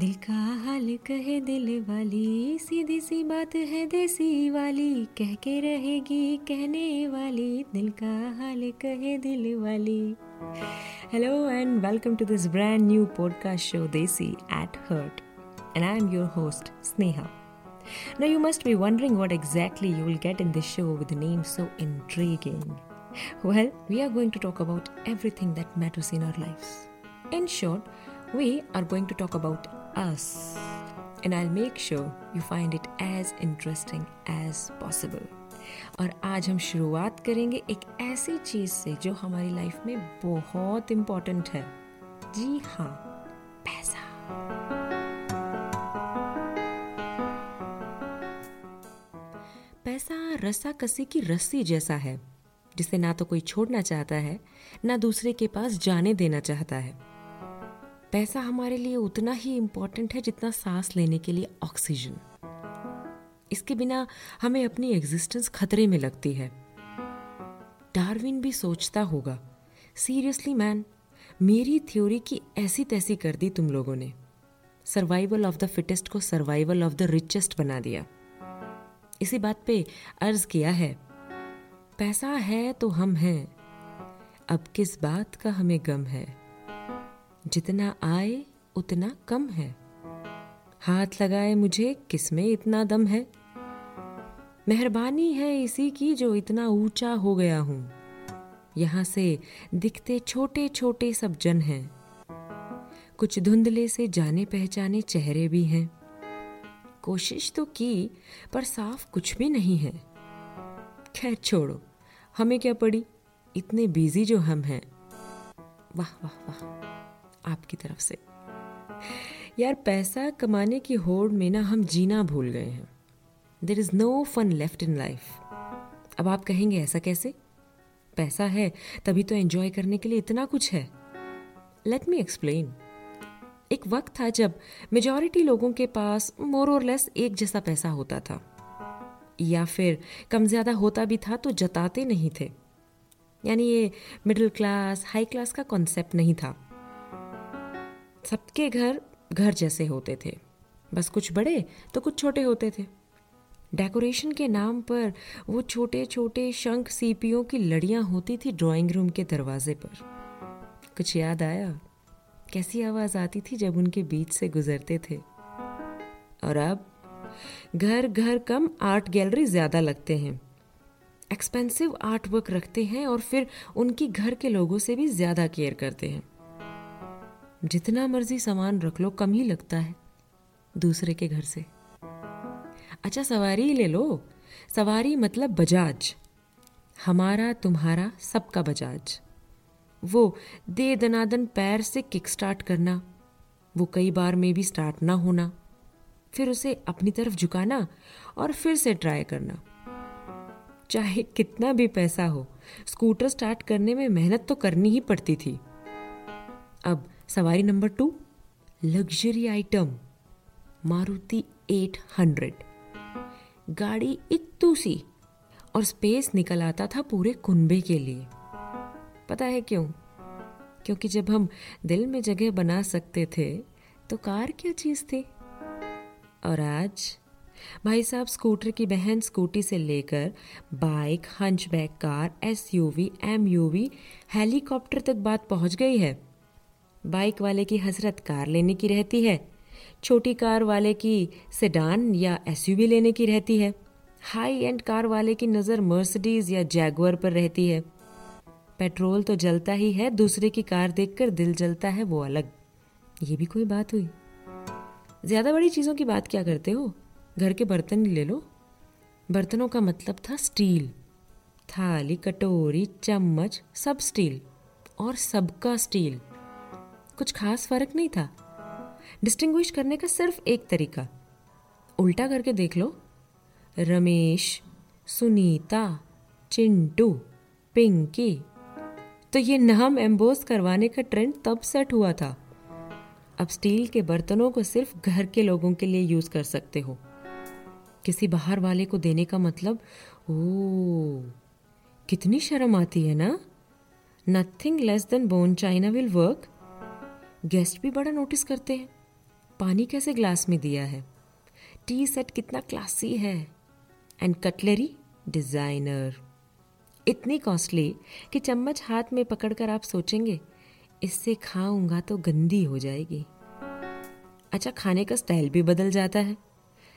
दिल का हाल कहे दिल वाली, सीधी सी बात है देसी वाली, कह के रहेगी कहने वाली, दिल का हाल कहे दिल वाली। Hello and welcome to this brand new podcast show Desi at heart and I am your host Sneha now you must be wondering what exactly you will get in this show with name so intriguing well we are going to talk about everything that matters in our life in short We are going to talk about us. And I'll make sure you find it as interesting as possible. और आज हम शुरुआत करेंगे एक ऐसी चीज़ से जो हमारी लाइफ में बहुत इंपॉर्टेंट है जी हाँ पैसा पैसा रस्सा कसी की रस्सी जैसा है, जिसे ना तो कोई छोड़ना चाहता है, ना दूसरे के पास जाने देना चाहता है पैसा हमारे लिए उतना ही इम्पोर्टेंट है जितना सांस लेने के लिए ऑक्सीजन इसके बिना हमें अपनी एग्जिस्टेंस खतरे में लगती है। डार्विन भी सोचता होगा सीरियसली मैन मेरी थ्योरी की ऐसी तैसी कर दी तुम लोगों ने। सर्वाइवल ऑफ़ द फिटेस्ट को सर्वाइवल ऑफ़ द रिचेस्ट बना दिया। इसी बात पे अर्ज़ किया है, पैसा है तो हम हैं, अब किस बात का हमें गम है? जितना आए, उतना कम है। हाथ लगाए मुझे, किसमें इतना दम है? मेहरबानी है इसी की जो इतना ऊँचा हो गया हूँ। यहाँ से दिखते छोटे छोटे सब जन हैं। कुछ धुंधले से जाने पहचाने चेहरे भी हैं। कोशिश तो की, पर साफ़ कुछ भी नहीं है। खैर, छोड़ो। हमें क्या पड़ी? इतने बिज़ी जो हम हैं। वाह वाह वाह। आपकी तरफ़ से। यार, पैसा कमाने की होड़ में ना हम जीना भूल गए हैं। There is no fun left in life अब आप कहेंगे, ऐसा कैसे? पैसा है, तभी तो एंजॉय करने के लिए इतना कुछ है। लेट मी एक्सप्लेन एक वक्त था जब मेजॉरिटी लोगों के पास मोर और लेस एक जैसा पैसा होता था। या फिर कम ज़्यादा होता भी था तो जताते नहीं थे। यानी ये मिडिल क्लास हाई क्लास का कॉन्सेप्ट नहीं था। सबके घर घर जैसे होते थे। बस कुछ बड़े तो कुछ छोटे होते थे। डेकोरेशन के नाम पर वो छोटे छोटे शंख सीपियों की लड़ियाँ होती थी ड्राइंग रूम के दरवाजे पर। कुछ याद आया? कैसी आवाज़ आती थी जब उनके बीच से गुजरते थे। और अब? घर घर कम आर्ट गैलरी ज़्यादा लगते हैं। एक्सपेंसिव आर्ट वर्क रखते हैं और फिर उनकी घर के लोगों से भी ज़्यादा केयर करते हैं। जितना मर्ज़ी सामान रख लो, कम ही लगता है। दूसरे के घर से। अच्छा सवारी ले लो। सवारी मतलब बजाज। हमारा, तुम्हारा, सबका बजाज। वो दे दनादन पैर से किक स्टार्ट करना। वो कई बार में भी स्टार्ट ना होना। फिर उसे अपनी तरफ़ झुकाना और फिर से ट्राई करना। चाहे कितना भी पैसा हो, स्कूटर स्टार्ट करने में मेहनत तो करनी ही पड़ती थी। अब सवारी number two luxury item Maruti 800 गाड़ी इतू सी और स्पेस निकल आता था पूरे कुंबे के लिए। पता है क्यों? क्योंकि जब हम दिल में जगह बना सकते थे तो कार क्या चीज़ थी? और आज, भाई साहब स्कूटर की बहन स्कूटी से लेकर bike hatchback car SUV MUV helicopter तक बात पहुँच गई है। बाइक वाले की हसरत कार लेने की रहती है। छोटी कार वाले की सेडान या एसयूवी लेने की रहती है। हाई एंड कार वाले की नज़र मर्सिडीज या जैगवर पर रहती है। पेट्रोल तो जलता ही है, दूसरे की कार देखकर दिल जलता है वो अलग। ये भी कोई बात हुई? ज़्यादा बड़ी चीज़ों की बात क्या करते हो? घर के बर्तन ले लो। बर्तनों का मतलब था स्टील। थाली, कटोरी, चम्मच, सब स्टील और सबका स्टील। कुछ खास फ़र्क नहीं था। डिस्टिंग्विश करने का सिर्फ़ एक तरीका। उल्टा करके देख लो। रमेश, सुनीता, चिंटू, पिंकी। तो ये नाम एम्बोस करवाने का ट्रेंड तब सेट हुआ था। अब स्टील के बर्तनों को सिर्फ़ घर के लोगों के लिए यूज़ कर सकते हो। किसी बाहर वाले को देने का मतलब ओ कितनी शर्म आती है ना? Nothing less than bone china will work guest भी बड़ा नोटिस करते हैं। पानी कैसे ग्लास में दिया है? टी सेट कितना क्लासी है। And cutlery, designer. इतनी कॉस्टली कि चम्मच हाथ में पकड़कर आप सोचेंगे, इससे खाऊँगा तो गंदी हो जाएगी। अच्छा खाने का स्टाइल भी बदल जाता है।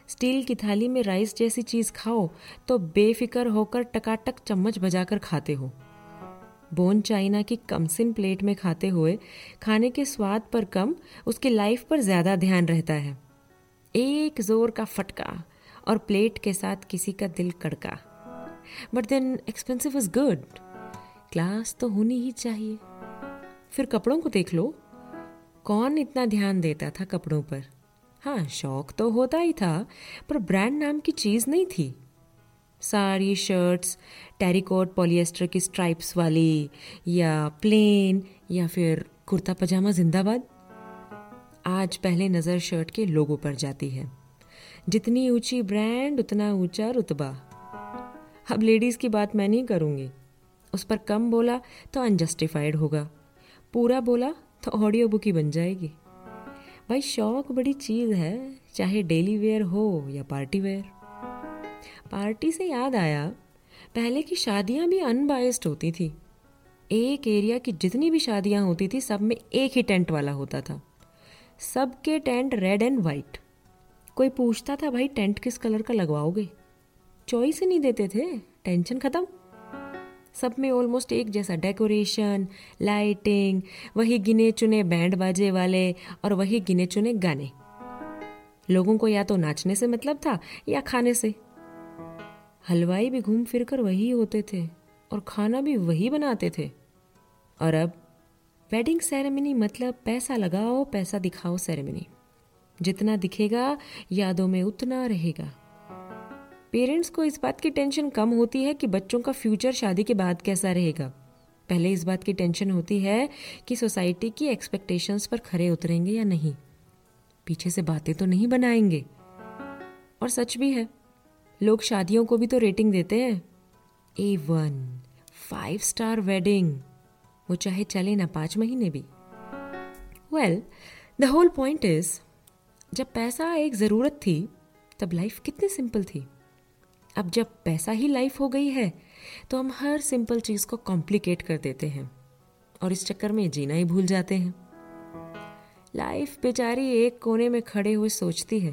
स्टील की थाली में राइस जैसी चीज़ खाओ तो बेफिक्र होकर टकाटक चम्मच बजाकर खाते हो। बोन चाइना की कमसिन प्लेट में खाते हुए, खाने के स्वाद पर कम, उसकी लाइफ पर ज़्यादा ध्यान रहता है। एक ज़ोर का फटका और प्लेट के साथ किसी का दिल कड़का। But then expensive is good class तो होनी ही चाहिए। फिर कपड़ों को देख लो। कौन इतना ध्यान देता था कपड़ों पर? हाँ शौक तो होता ही था, पर ब्रांड नाम की चीज़ नहीं थी। साड़ी शर्ट्स टेरिकोट पॉलिएस्टर की स्ट्राइप्स वाली, या प्लेन या फिर कुर्ता पजामा जिंदाबाद। आज पहले नज़र शर्ट के लोगों पर जाती है। जितनी ऊँची ब्रांड उतना ऊँचा रुतबा। अब लेडीज़ की बात मैं नहीं करूँगी। उस पर कम बोला तो अनजस्टिफाइड होगा। पूरा बोला तो ऑडियो बुक ही बन जाएगी। भाई शौक बड़ी चीज़ है, चाहे डेली वेयर हो या पार्टी वेयर पार्टी से याद आया, पहले की शादियाँ भी अनबायस्ड होती थी। एक एरिया की जितनी भी शादियाँ होती थी, सब में एक ही टेंट वाला होता था। सबके टेंट रेड एंड वाइट कोई पूछता था, भाई, टेंट किस कलर का लगवाओगे? चॉइस ही नहीं देते थे। टेंशन खत्म। सब में ऑलमोस्ट एक जैसा डेकोरेशन लाइटिंग वही गिने चुने बैंड बाजे वाले और वही गिने चुने गाने। लोगों को या तो नाचने से मतलब था, या खाने से। हलवाई भी घूम फिर कर वही होते थे और खाना भी वही बनाते थे। और अब वेडिंग सेरेमनी मतलब पैसा लगाओ, पैसा दिखाओ सेरेमनी जितना दिखेगा, यादों में उतना रहेगा। पेरेंट्स को इस बात की टेंशन कम होती है कि बच्चों का फ्यूचर शादी के बाद कैसा रहेगा। पहले इस बात की टेंशन होती है कि सोसाइटी की एक्सपेक्टेशंस पर खरे उतरेंगे या नहीं। पीछे से बातें तो नहीं बनाएँगे। और सच भी है लोग शादियों को भी तो रेटिंग देते हैं। A one five star wedding वो चाहे चले ना पाँच महीने भी। Well the whole point is जब पैसा एक ज़रूरत थी, तब लाइफ कितनी सिंपल थी। अब जब पैसा ही लाइफ हो गई है तो हम हर सिंपल चीज़ को कॉम्प्लिकेट कर देते हैं। और इस चक्कर में जीना ही भूल जाते हैं। लाइफ बेचारी एक कोने में खड़े हुए सोचती है।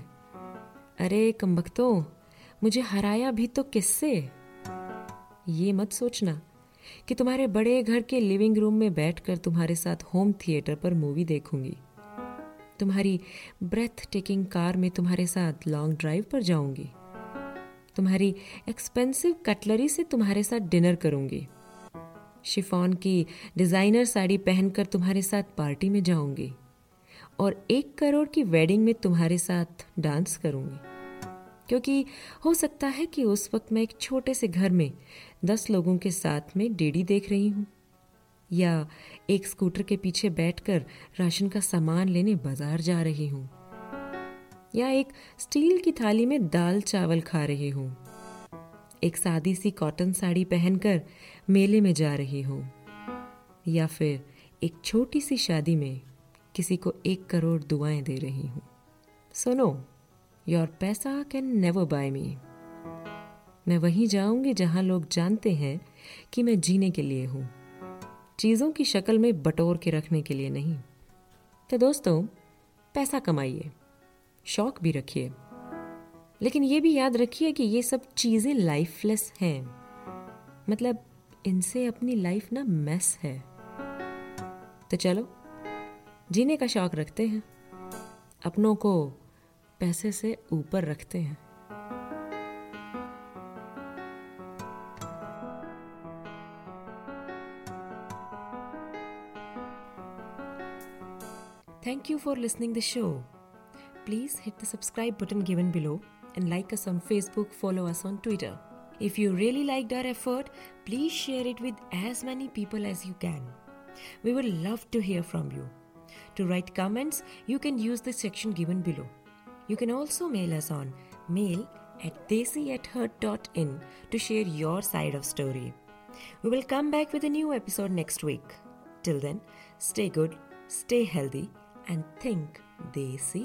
अरे कमबख्तो मुझे हराया भी तो किससे? ये मत सोचना कि तुम्हारे बड़े घर के लिविंग रूम में बैठकर तुम्हारे साथ होम थिएटर पर मूवी देखूँगी। तुम्हारी ब्रेथ टेकिंग कार में तुम्हारे साथ लॉन्ग ड्राइव पर जाऊँगी। तुम्हारी एक्सपेंसिव कटलरी से तुम्हारे साथ डिनर करूँगी। शिफॉन की डिज़ाइनर साड़ी पहनकर तुम्हारे साथ पार्टी में जाऊँगी। और एक करोड़ की वेडिंग में तुम्हारे साथ डांस करूँगी। क्योंकि हो सकता है कि उस वक्त मैं एक छोटे से घर में दस लोगों के साथ में डेडी देख रही हूँ, या एक स्कूटर के पीछे बैठकर राशन का सामान लेने बाज़ार जा रही हूँ, या एक स्टील की थाली में दाल चावल खा रही हूँ, एक सादी सी कॉटन साड़ी पहनकर मेले में जा रही हूँ, या फिर एक छोटी सी शादी में किसी को एक करोड़ दुआएँ दे रही हूँ। सुनो योर पैसा कैन नेवर बाय मी मैं वहीं जाऊँगी जहाँ लोग जानते हैं कि मैं जीने के लिए हूँ। चीज़ों की शक्ल में बटोर के रखने के लिए नहीं। तो दोस्तों, पैसा कमाइए। शौक भी रखिए। लेकिन ये भी याद रखिए कि ये सब चीज़ें लाइफलेस हैं। मतलब इनसे अपनी लाइफ ना मैस है। तो चलो, जीने का शौक रखते हैं। अपनों को पैसे से ऊपर रखते हैं Thank you for listening the show. Please hit the subscribe button given below and like us on Facebook, follow us on Twitter. If you really liked our effort, please share it with as many people as you can. We would love to hear from you. To write comments, you can use the section given below. You can also mail us on mail at desi to share your side of story. We will come back with a new episode next week. Till then, stay good, stay healthy, and think देसी